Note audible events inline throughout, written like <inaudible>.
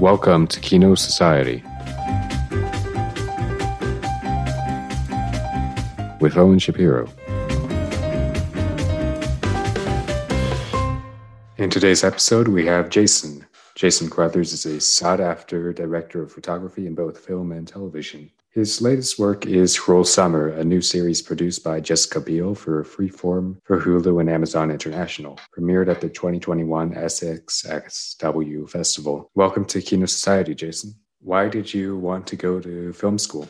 Welcome to Kino Society. With Owen Shapiro. In today's episode, we have Jason. Jason Crothers is a sought after director of photography in both film and television. His latest work is Cruel Summer, a new series produced by Jessica Biel for Freeform for Hulu and Amazon International, premiered at the 2021 SXSW Festival. Welcome to Kino Society, Jason. Why did you want to go to film school?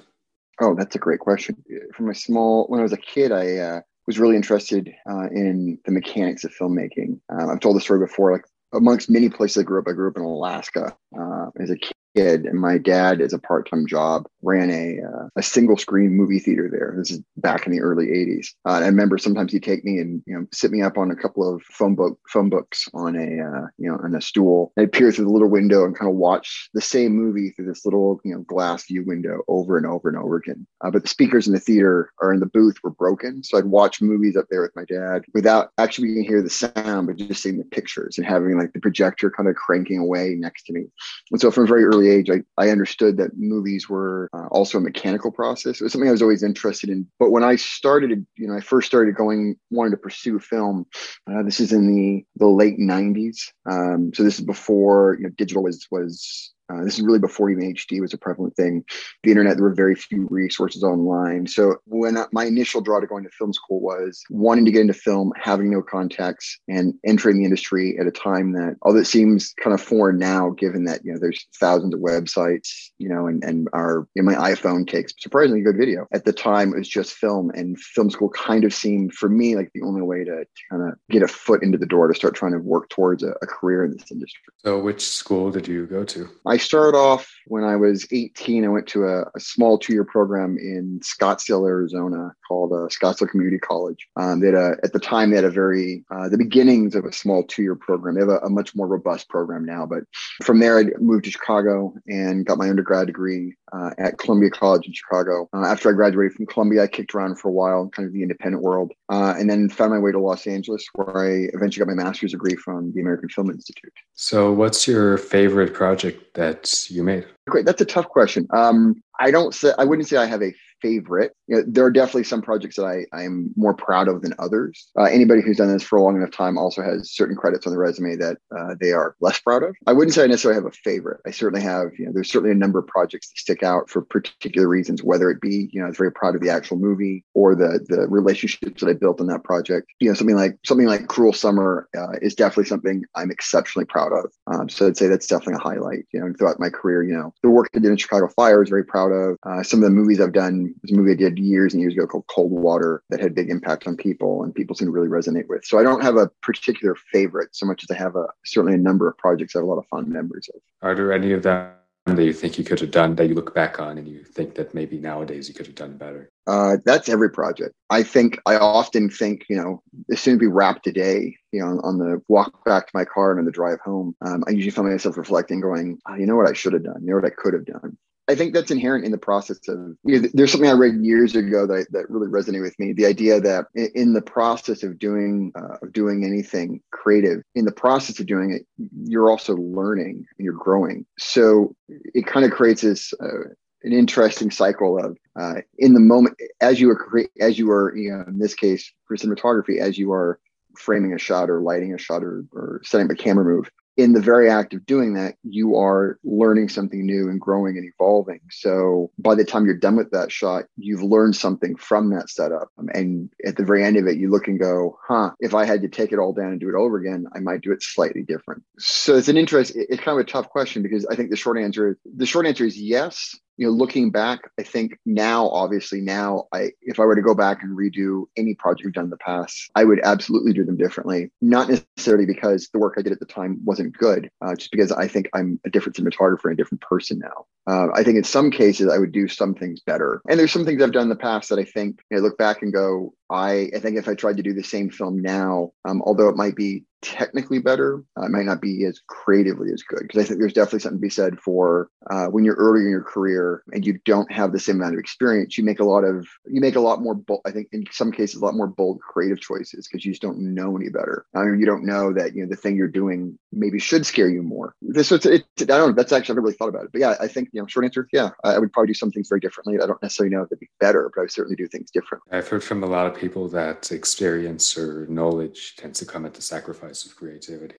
Oh, that's a great question. From a small, when I was a kid, I uh, was really interested uh, in the mechanics of filmmaking. Um, I've told the story before. Like amongst many places I grew up, I grew up in Alaska uh, as a kid and my dad, as a part time job, ran a uh, a single screen movie theater there. This is back in the early '80s. Uh, I remember sometimes he'd take me and you know sit me up on a couple of phone book phone books on a uh, you know on a stool. I'd peer through the little window and kind of watch the same movie through this little you know glass view window over and over and over again. Uh, but the speakers in the theater or in the booth were broken, so I'd watch movies up there with my dad without actually being hear the sound, but just seeing the pictures and having like the projector kind of cranking away next to me. And so from a very early age, I, I understood that movies were uh, also a mechanical process. It was something I was always interested in. But when I started, you know, I first started going, wanted to pursue film. Uh, this is in the the late '90s. Um, so this is before you know digital was was uh, this is really before even HD was a prevalent thing. The internet, there were very few resources online. So when I, my initial draw to going to film school was wanting to get into film, having no contacts, and entering the industry at a time that, although it seems kind of foreign now, given that you know there's thousands of websites, you know, and and our you know, my iPhone takes surprisingly good video. At the time, it was just film, and film school kind of seemed for me like the only way to, to kind of get a foot into the door to start trying to work towards a, a career in this industry. So, which school did you go to? I started off when I was 18. I went to a, a small two year program in Scottsdale, Arizona called uh, Scottsdale Community College. Um, they had a, at the time, they had a very, uh, the beginnings of a small two year program. They have a, a, much more robust program now. But from there, I moved to Chicago and got my undergrad degree uh, at Columbia College in Chicago. Uh, after I graduated from Columbia, I kicked around for a while, kind of the independent world, uh, and then found my way to Los Angeles, where I eventually got my master's degree from the American Film Institute. So, what's your favorite project that you made? Great, that's a tough question. Um, I don't say I wouldn't say I have a favorite. You know, there are definitely some projects that I, I am more proud of than others. Uh, anybody who's done this for a long enough time also has certain credits on the resume that uh, they are less proud of. I wouldn't say I necessarily have a favorite. I certainly have, you know, there's certainly a number of projects that stick out for particular reasons, whether it be, you know, I was very proud of the actual movie or the the relationships that I built in that project. You know, something like something like Cruel Summer uh, is definitely something I'm exceptionally proud of. Um, so I'd say that's definitely a highlight. You know, throughout my career, you know, the work I did in Chicago Fire is very proud of. Uh, some of the movies I've done, there's a movie I did years and years ago called Cold Water that had big impact on people and people seem to really resonate with. So I don't have a particular favorite so much as I have a certainly a number of projects I have a lot of fond memories of. Are there any of them that you think you could have done that you look back on and you think that maybe nowadays you could have done better? Uh, that's every project. I think I often think, you know, as soon as we wrap today, you know, on the walk back to my car and on the drive home, um, I usually find myself reflecting, going, oh, you know what I should have done, you know what I could have done. I think that's inherent in the process of. You know, there's something I read years ago that that really resonated with me. The idea that in the process of doing uh, of doing anything creative, in the process of doing it, you're also learning and you're growing. So it kind of creates this. Uh, an interesting cycle of uh, in the moment as you are as you are you know in this case for cinematography as you are framing a shot or lighting a shot or, or setting up a camera move in the very act of doing that, you are learning something new and growing and evolving. So by the time you're done with that shot, you've learned something from that setup. Um, and at the very end of it, you look and go, huh, if I had to take it all down and do it over again, I might do it slightly different. So it's an interest, it's kind of a tough question because I think the short answer is the short answer is yes you know, looking back, I think now, obviously now, I if I were to go back and redo any project we've done in the past, I would absolutely do them differently. Not necessarily because the work I did at the time wasn't good, uh, just because I think I'm a different cinematographer and a different person now. Uh, I think in some cases I would do some things better. And there's some things I've done in the past that I think I look back and go, I, I think if I tried to do the same film now, um, although it might be technically better, uh, it might not be as creatively as good. Because I think there's definitely something to be said for uh, when you're early in your career and you don't have the same amount of experience, you make a lot of you make a lot more bold. I think in some cases a lot more bold creative choices because you just don't know any better. I mean, you don't know that you know the thing you're doing maybe should scare you more. This it's, it, I don't know. That's actually I haven't really thought about it, but yeah, I think you know short answer, yeah, I, would probably do some things very differently. I don't necessarily know if it'd be better, but I would certainly do things differently. I've heard from a lot of people that experience or knowledge tends to come at the sacrifice of creativity.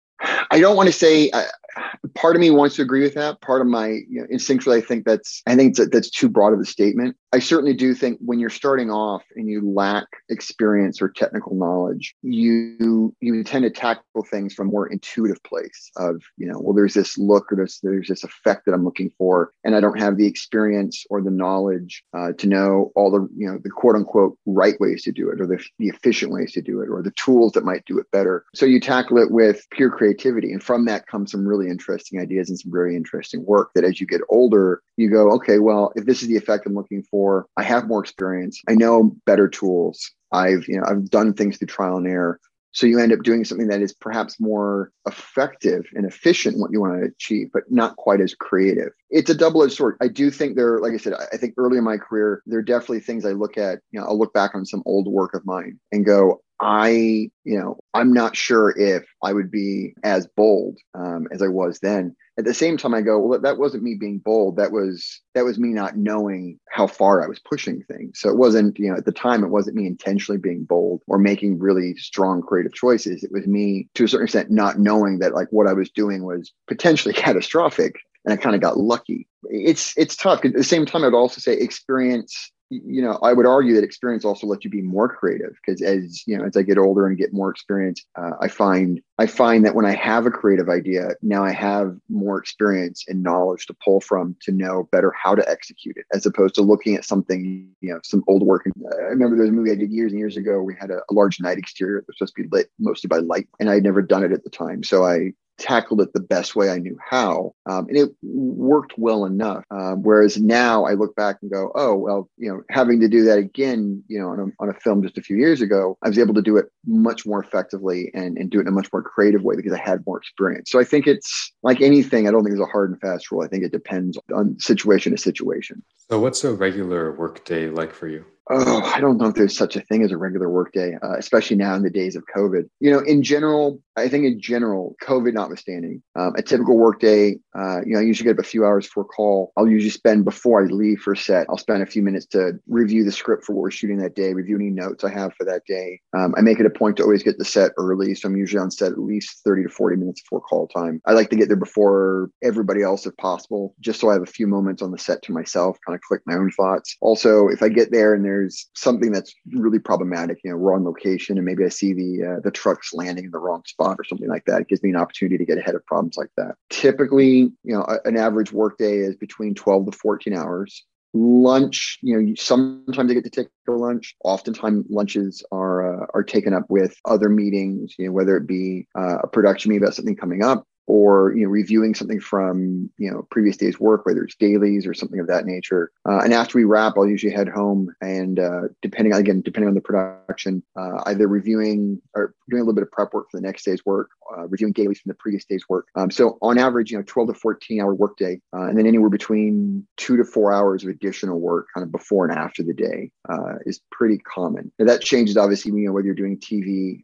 I don't want to say. Uh, part of me wants to agree with that. Part of my you know, instinctually, I think that's I think that's too broad of a statement. I certainly do think when you're starting off and you lack experience or technical knowledge, you you tend to tackle things from a more intuitive place of you know, well, there's this look or this there's this effect that I'm looking for, and I don't have the experience or the knowledge uh, to know all the you know the quote unquote right ways to do it or the, the efficient ways to do it or the tools that might do it better. So you tackle it with pure creativity, and from that comes some really interesting ideas and some very interesting work. That as you get older, you go, okay, well, if this is the effect I'm looking for for. I have more experience. I know better tools. I've, you know, I've done things through trial and error. So you end up doing something that is perhaps more effective and efficient what you want to achieve, but not quite as creative. It's a double-edged sword. I do think there, like I said, I think early in my career, there are definitely things I look at, you know, I'll look back on some old work of mine and go, I, you know, I'm not sure if I would be as bold um, as I was then. At the same time, I go, well, that wasn't me being bold. That was that was me not knowing how far I was pushing things. So it wasn't, you know, at the time, it wasn't me intentionally being bold or making really strong creative choices. It was me, to a certain extent, not knowing that like what I was doing was potentially <laughs> catastrophic, and I kind of got lucky. It's it's tough. At the same time, I'd also say experience you know, I would argue that experience also lets you be more creative because as you know, as I get older and get more experience, uh, I find I find that when I have a creative idea, now I have more experience and knowledge to pull from to know better how to execute it, as opposed to looking at something, you know, some old work. And I remember there was a movie I did years and years ago. We had a, a large night exterior that was supposed to be lit mostly by light, and I had never done it at the time, so I tackled it the best way I knew how. Um, and it worked well enough. Um, whereas now I look back and go, oh, well, you know, having to do that again, you know, on a, on a film just a few years ago, I was able to do it much more effectively and, and do it in a much more creative way because I had more experience. So I think it's like anything, I don't think there's a hard and fast rule. I think it depends on situation to situation. So, what's a regular workday like for you? Oh, I don't know if there's such a thing as a regular workday, uh, especially now in the days of COVID. You know, in general, I think in general, COVID notwithstanding, um, a typical workday, uh, you know, I usually get up a few hours for call. I'll usually spend before I leave for set. I'll spend a few minutes to review the script for what we're shooting that day, review any notes I have for that day. Um, I make it a point to always get the set early, so I'm usually on set at least 30 to 40 minutes before call time. I like to get there before everybody else if possible, just so I have a few moments on the set to myself, kind of click my own thoughts. Also, if I get there and there's something that's really problematic, you know, we're on location and maybe I see the uh, the trucks landing in the wrong spot spot or something like that. It gives me an opportunity to get ahead of problems like that. Typically, you know, an average workday is between 12 to 14 hours. Lunch, you know, sometimes I get to take a lunch. Oftentimes, lunches are uh, are taken up with other meetings. You know, whether it be uh, a production meeting about something coming up, or you know reviewing something from you know previous day's work whether it's dailies or something of that nature. Uh, and after we wrap i'll usually head home and uh, depending again depending on the production uh, either reviewing or doing a little bit of prep work for the next day's work uh, reviewing dailies from the previous day's work. Um, so on average you know 12 to 14 hour workday uh, and then anywhere between two to four hours of additional work kind of before and after the day uh, is pretty common. Now that changes obviously you know whether you're doing tv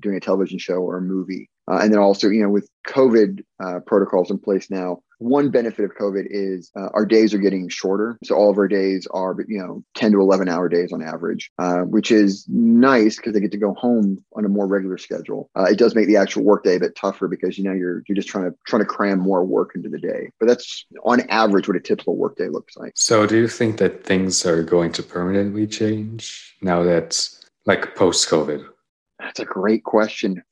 doing a television show or a movie uh, and then also, you know, with COVID uh, protocols in place now, one benefit of COVID is uh, our days are getting shorter. So all of our days are, you know, 10 to 11 hour days on average, uh, which is nice because they get to go home on a more regular schedule. Uh, it does make the actual workday a bit tougher because, you know, you're, you're just trying to, trying to cram more work into the day. But that's on average what a typical workday looks like. So do you think that things are going to permanently change now that like post COVID? That's a great question.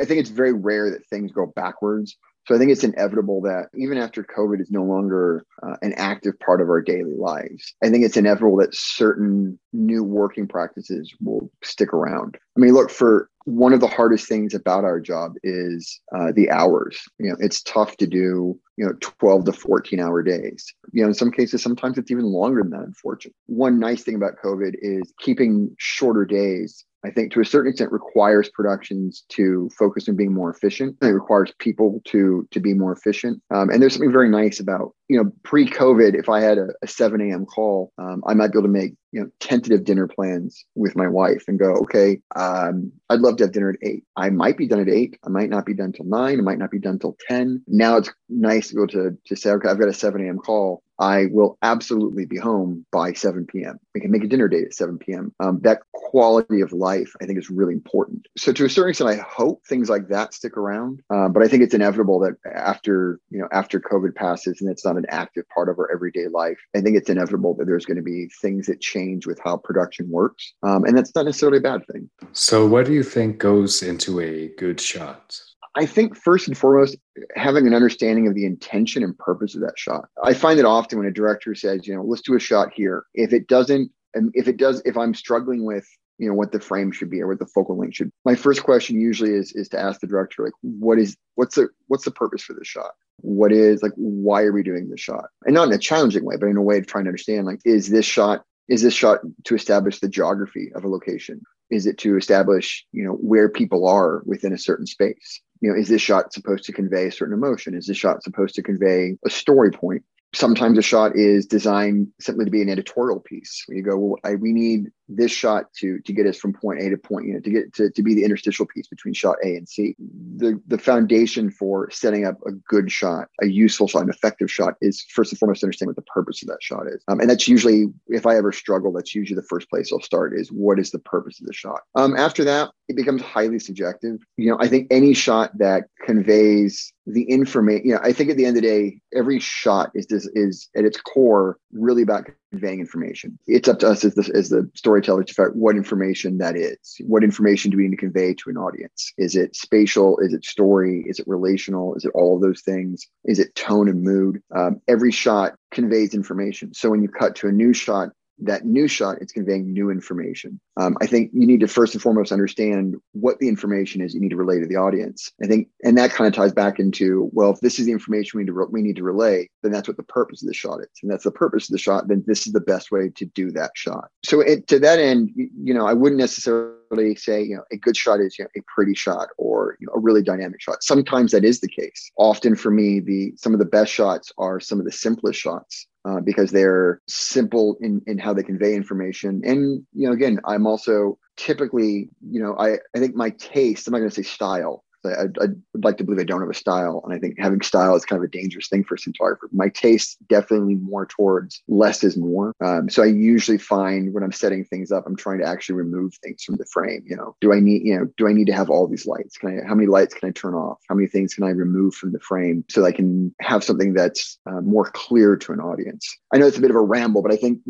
I think it's very rare that things go backwards. So I think it's inevitable that even after COVID is no longer uh, an active part of our daily lives, I think it's inevitable that certain new working practices will stick around. I mean, look, for one of the hardest things about our job is uh, the hours. You know, it's tough to do, you know, 12 to 14 hour days. You know, in some cases, sometimes it's even longer than that, unfortunately. One nice thing about COVID is keeping shorter days I think to a certain extent requires productions to focus on being more efficient. It requires people to to be more efficient. Um, and there's something very nice about you know pre-COVID. If I had a, a 7 a.m. call, um, I might be able to make you know tentative dinner plans with my wife and go, okay, um, I'd love to have dinner at eight. I might be done at eight. I might not be done till nine. I might not be done till ten. Now it's nice to go to to say, okay, I've got a 7 a.m. call. I will absolutely be home by 7 p.m. We can make a dinner date at 7 p.m. Um, that quality of life, I think, is really important. So, to a certain extent, I hope things like that stick around. Uh, but I think it's inevitable that after you know after COVID passes and it's not an active part of our everyday life, I think it's inevitable that there's going to be things that change with how production works, um, and that's not necessarily a bad thing. So, what do you think goes into a good shot? I think first and foremost, having an understanding of the intention and purpose of that shot. I find that often when a director says, you know, let's do a shot here, if it doesn't, and if it does, if I'm struggling with, you know, what the frame should be or what the focal length should, my first question usually is is to ask the director, like, what is what's the what's the purpose for this shot? What is like why are we doing this shot? And not in a challenging way, but in a way of trying to understand, like, is this shot is this shot to establish the geography of a location? Is it to establish, you know, where people are within a certain space? You know, is this shot supposed to convey a certain emotion? Is this shot supposed to convey a story point? Sometimes a shot is designed simply to be an editorial piece. Where you go, well, I, we need this shot to to get us from point A to point, you know, to get to, to be the interstitial piece between shot A and C. The the foundation for setting up a good shot, a useful shot, an effective shot is first and foremost understand what the purpose of that shot is. Um, and that's usually, if I ever struggle, that's usually the first place I'll start is what is the purpose of the shot. Um, after that, it becomes highly subjective. You know, I think any shot that conveys the information, you know, I think at the end of the day, every shot is this is at its core really about conveying information. It's up to us as the, as the storyteller to figure out what information that is. What information do we need to convey to an audience? Is it spatial? Is it story? Is it relational? Is it all of those things? Is it tone and mood? Um, every shot conveys information. So when you cut to a new shot, that new shot it's conveying new information. Um, i think you need to first and foremost understand what the information is you need to relay to the audience. I think and that kind of ties back into well if this is the information we need to re- we need to relay then that's what the purpose of the shot is. And that's the purpose of the shot then this is the best way to do that shot. So it, to that end you know i wouldn't necessarily say you know a good shot is you know, a pretty shot or you know, a really dynamic shot. Sometimes that is the case. Often for me the some of the best shots are some of the simplest shots uh, because they're simple in, in how they convey information. And, you know, again, I'm also typically, you know, I, I think my taste, I'm not going to say style, I, would like to believe I don't have a style, and I think having style is kind of a dangerous thing for a cinematographer. My taste definitely more towards less is more. Um, so I usually find when I'm setting things up, I'm trying to actually remove things from the frame. You know, do I need you know do I need to have all these lights? Can I how many lights can I turn off? How many things can I remove from the frame so that I can have something that's uh, more clear to an audience? I know it's a bit of a ramble, but I think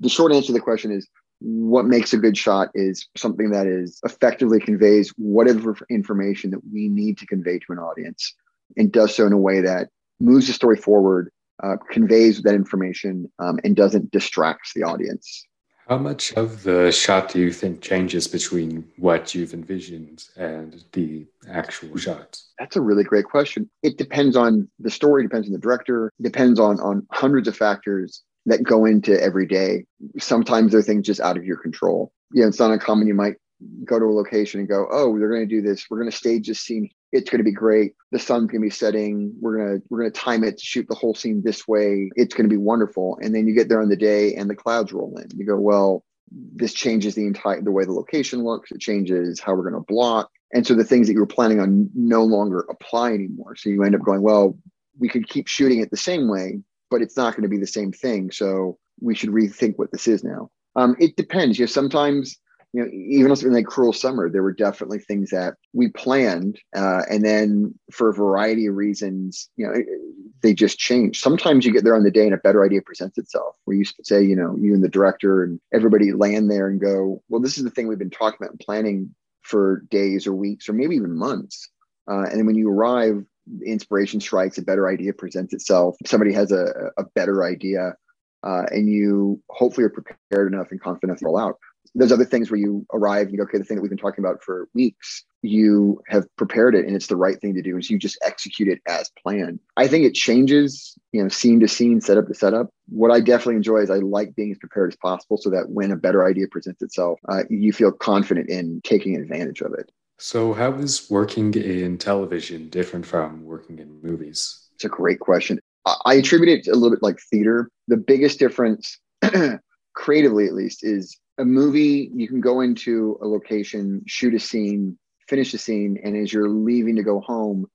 the short answer to the question is what makes a good shot is something that is effectively conveys whatever information that we need to convey to an audience and does so in a way that moves the story forward uh, conveys that information um, and doesn't distract the audience how much of the shot do you think changes between what you've envisioned and the actual shots? That's a really great question. It depends on the story, depends on the director, depends on on hundreds of factors that go into every day. Sometimes they're things just out of your control. You know, it's not uncommon. You might go to a location and go, "Oh, they're going to do this. We're going to stage this scene. It's going to be great. The sun's going to be setting. We're going to we're going to time it to shoot the whole scene this way. It's going to be wonderful." And then you get there on the day, and the clouds roll in. You go, "Well, this changes the entire the way the location looks. It changes how we're going to block." And so the things that you were planning on no longer apply anymore. So you end up going, "Well, we could keep shooting it the same way, but it's not going to be the same thing. So we should rethink what this is now. Um, it depends. You know, sometimes you know, even something like Cruel Summer, there were definitely things that we planned, uh, and then for a variety of reasons, you know, they just changed. Sometimes you get there on the day and a better idea presents itself. Where you say, you know, you and the director and everybody land there and go, well, this is the thing we've been talking about and planning for days or weeks or maybe even months. Uh, and when you arrive, inspiration strikes, a better idea presents itself. Somebody has a, a better idea, uh, and you hopefully are prepared enough and confident enough to roll out. There's other things where you arrive and you go, okay, the thing that we've been talking about for weeks, you have prepared it and it's the right thing to do. And so you just execute it as planned. I think it changes, you know, scene to scene, setup to setup. What I definitely enjoy is I like being as prepared as possible so that when a better idea presents itself, uh, you feel confident in taking advantage of it. So, how is working in television different from working in movies? It's a great question. I attribute it a little bit like theater. The biggest difference, <clears throat> creatively at least, is a movie. You can go into a location, shoot a scene, finish a scene, and as you're leaving to go home,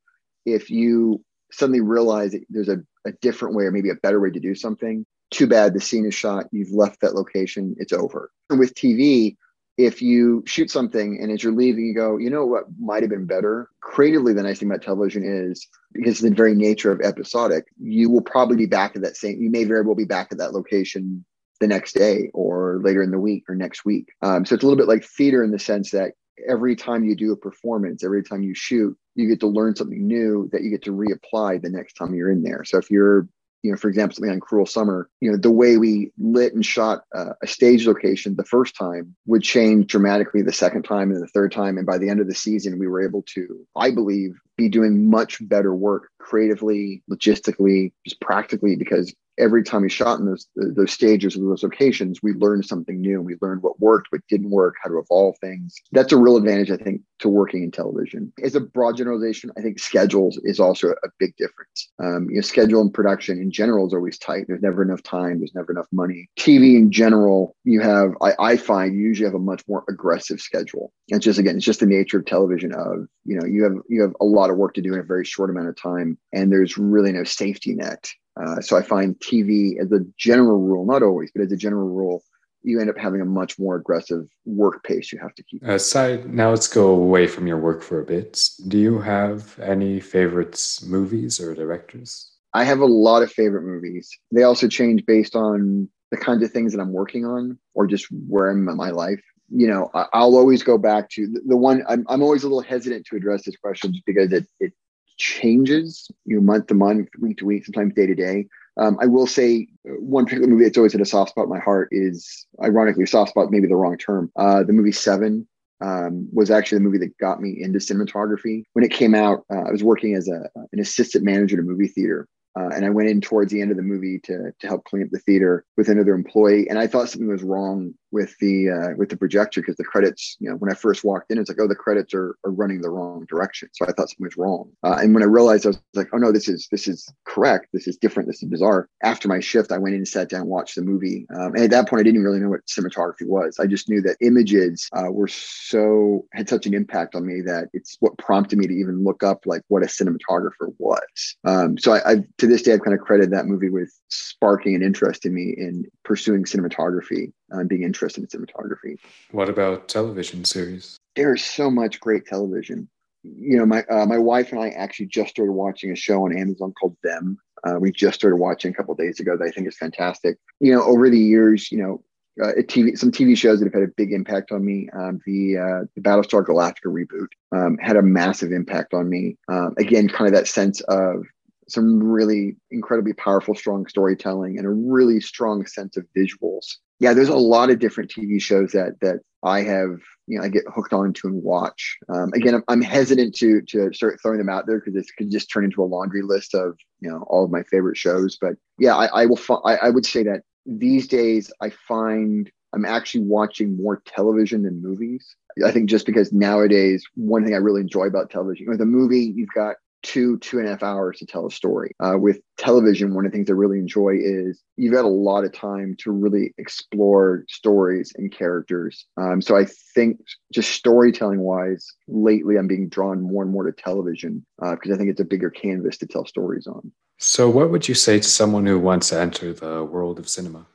if you suddenly realize that there's a, a different way or maybe a better way to do something, too bad the scene is shot, you've left that location, it's over. And with TV, if you shoot something and as you're leaving, you go, you know what might have been better? Creatively, the nice thing about television is because the very nature of episodic, you will probably be back at that same, you may very well be back at that location the next day or later in the week or next week. Um, so it's a little bit like theater in the sense that every time you do a performance, every time you shoot, you get to learn something new that you get to reapply the next time you're in there. So if you're you know, for example, something on Cruel Summer, you know, the way we lit and shot uh, a stage location the first time would change dramatically the second time and the third time. And by the end of the season, we were able to, I believe, be doing much better work creatively, logistically, just practically, because every time we shot in those those stages of those locations, we learned something new. We learned what worked, what didn't work, how to evolve things. That's a real advantage, I think, to working in television. As a broad generalization, I think schedules is also a big difference. Um, you know, schedule and production in general is always tight. There's never enough time. There's never enough money. TV in general, you have I, I find you usually have a much more aggressive schedule. It's just again, it's just the nature of television. Of you know, you have you have a lot of work to do in a very short amount of time, and there's really no safety net uh, so I find TV as a general rule, not always, but as a general rule, you end up having a much more aggressive work pace you have to keep. Aside, now let's go away from your work for a bit. Do you have any favorites, movies or directors? I have a lot of favorite movies. They also change based on the kinds of things that I'm working on or just where I'm in my life. You know, I'll always go back to the one. I'm, I'm always a little hesitant to address this question just because it, it changes, you know, month to month, week to week, sometimes day to day. Um, I will say uh, one particular movie that's always had a soft spot in my heart is, ironically, soft spot, maybe the wrong term. Uh, the movie Seven um, was actually the movie that got me into cinematography. When it came out, uh, I was working as a, an assistant manager at a movie theater. Uh, and I went in towards the end of the movie to to help clean up the theater with another employee, and I thought something was wrong with the uh, with the projector because the credits, you know, when I first walked in, it's like, oh, the credits are, are running the wrong direction. So I thought something was wrong. Uh, and when I realized, I was like, oh no, this is this is correct. This is different. This is bizarre. After my shift, I went in and sat down, and watched the movie. Um, and at that point, I didn't really know what cinematography was. I just knew that images uh, were so had such an impact on me that it's what prompted me to even look up like what a cinematographer was. Um, so I, I to this day, I've kind of credited that movie with sparking an interest in me in pursuing cinematography uh, being interested in cinematography. What about television series? There's so much great television. You know, my uh, my wife and I actually just started watching a show on Amazon called Them. Uh, we just started watching a couple days ago that I think is fantastic. You know, over the years, you know, uh, TV, some TV shows that have had a big impact on me. Um, the uh, the Battlestar Galactica reboot um, had a massive impact on me. Um, again, kind of that sense of some really incredibly powerful, strong storytelling and a really strong sense of visuals. Yeah, there's a lot of different TV shows that that I have, you know, I get hooked on to and watch. Um, again, I'm, I'm, hesitant to to start throwing them out there because it could just turn into a laundry list of you know all of my favorite shows. But yeah, I, I will. I, I would say that these days I find I'm actually watching more television than movies. I think just because nowadays, one thing I really enjoy about television, with a movie, you've got two two and a half hours to tell a story uh, with television one of the things i really enjoy is you've got a lot of time to really explore stories and characters um, so i think just storytelling wise lately i'm being drawn more and more to television because uh, i think it's a bigger canvas to tell stories on so what would you say to someone who wants to enter the world of cinema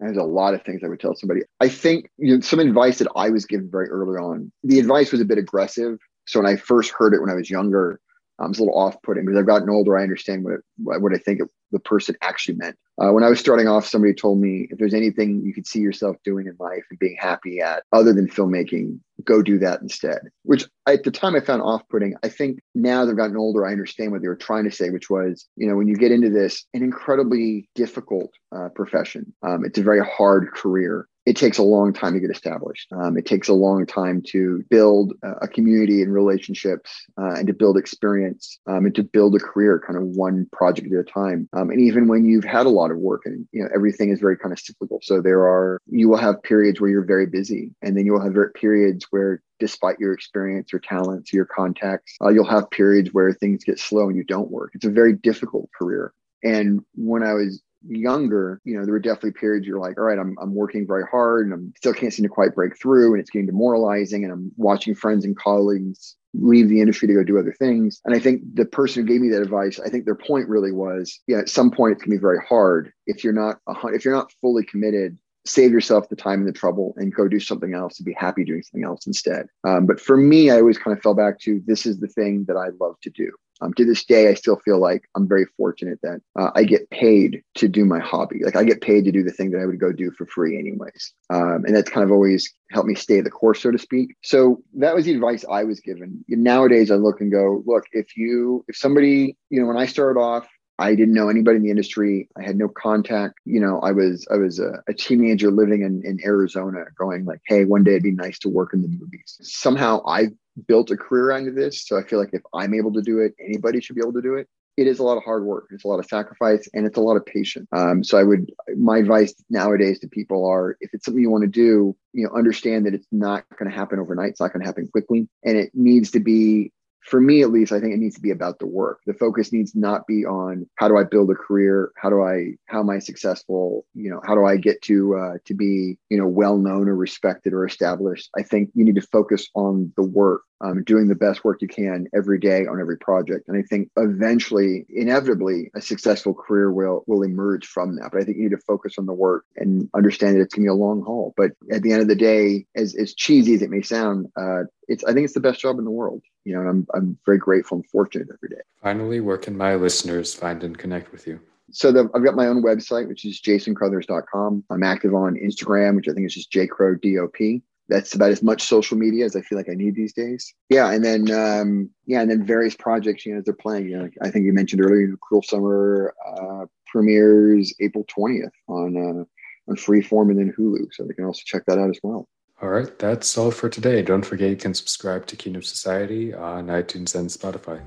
there's a lot of things I would tell somebody. I think you know, some advice that I was given very early on. The advice was a bit aggressive. So when I first heard it when I was younger, um, it's a little off-putting because I've gotten older. I understand what it, what I think it the person actually meant. Uh, when I was starting off, somebody told me if there's anything you could see yourself doing in life and being happy at other than filmmaking, go do that instead. Which at the time I found off putting. I think now that I've gotten older, I understand what they were trying to say, which was, you know, when you get into this, an incredibly difficult uh, profession, um, it's a very hard career it takes a long time to get established. Um, it takes a long time to build a community and relationships uh, and to build experience um, and to build a career kind of one project at a time. Um, and even when you've had a lot of work and you know everything is very kind of cyclical. So there are you will have periods where you're very busy, and then you will have periods where despite your experience, your talents, your contacts, uh, you'll have periods where things get slow and you don't work. It's a very difficult career. And when I was younger, you know, there were definitely periods you're like, all right, I'm, I'm working very hard and I'm still can't seem to quite break through and it's getting demoralizing and I'm watching friends and colleagues leave the industry to go do other things. And I think the person who gave me that advice, I think their point really was, yeah, at some point it's gonna be very hard if you're not if you're not fully committed save yourself the time and the trouble and go do something else and be happy doing something else instead. Um, but for me, I always kind of fell back to this is the thing that I love to do. Um, to this day, I still feel like I'm very fortunate that uh, I get paid to do my hobby. Like I get paid to do the thing that I would go do for free, anyways. Um, and that's kind of always helped me stay the course, so to speak. So that was the advice I was given. Nowadays, I look and go, look, if you, if somebody, you know, when I started off, I didn't know anybody in the industry. I had no contact. You know, I was I was a, a, teenager living in, in Arizona, going like, "Hey, one day it'd be nice to work in the movies." Somehow, I built a career out of this, so I feel like if I'm able to do it, anybody should be able to do it. It is a lot of hard work. It's a lot of sacrifice, and it's a lot of patience. Um, so I would my advice nowadays to people are, if it's something you want to do, you know, understand that it's not going to happen overnight. It's not going to happen quickly, and it needs to be for me at least i think it needs to be about the work the focus needs not be on how do i build a career how do i how am i successful you know how do i get to uh, to be you know well known or respected or established i think you need to focus on the work um, doing the best work you can every day on every project and i think eventually inevitably a successful career will will emerge from that but i think you need to focus on the work and understand that it's going to be a long haul but at the end of the day as, as cheesy as it may sound uh, it's i think it's the best job in the world you know, and I'm, I'm very grateful and fortunate every day. Finally, where can my listeners find and connect with you? So the, I've got my own website, which is jasoncrothers.com. I'm active on Instagram, which I think is just jcrowdop. That's about as much social media as I feel like I need these days. Yeah, and then um, yeah, and then various projects, you know, as they're playing. You know, I think you mentioned earlier, Cruel Summer uh, premieres April 20th on uh, on Freeform and then Hulu, so they can also check that out as well. All right, that's all for today. Don't forget you can subscribe to Kino Society on iTunes and Spotify.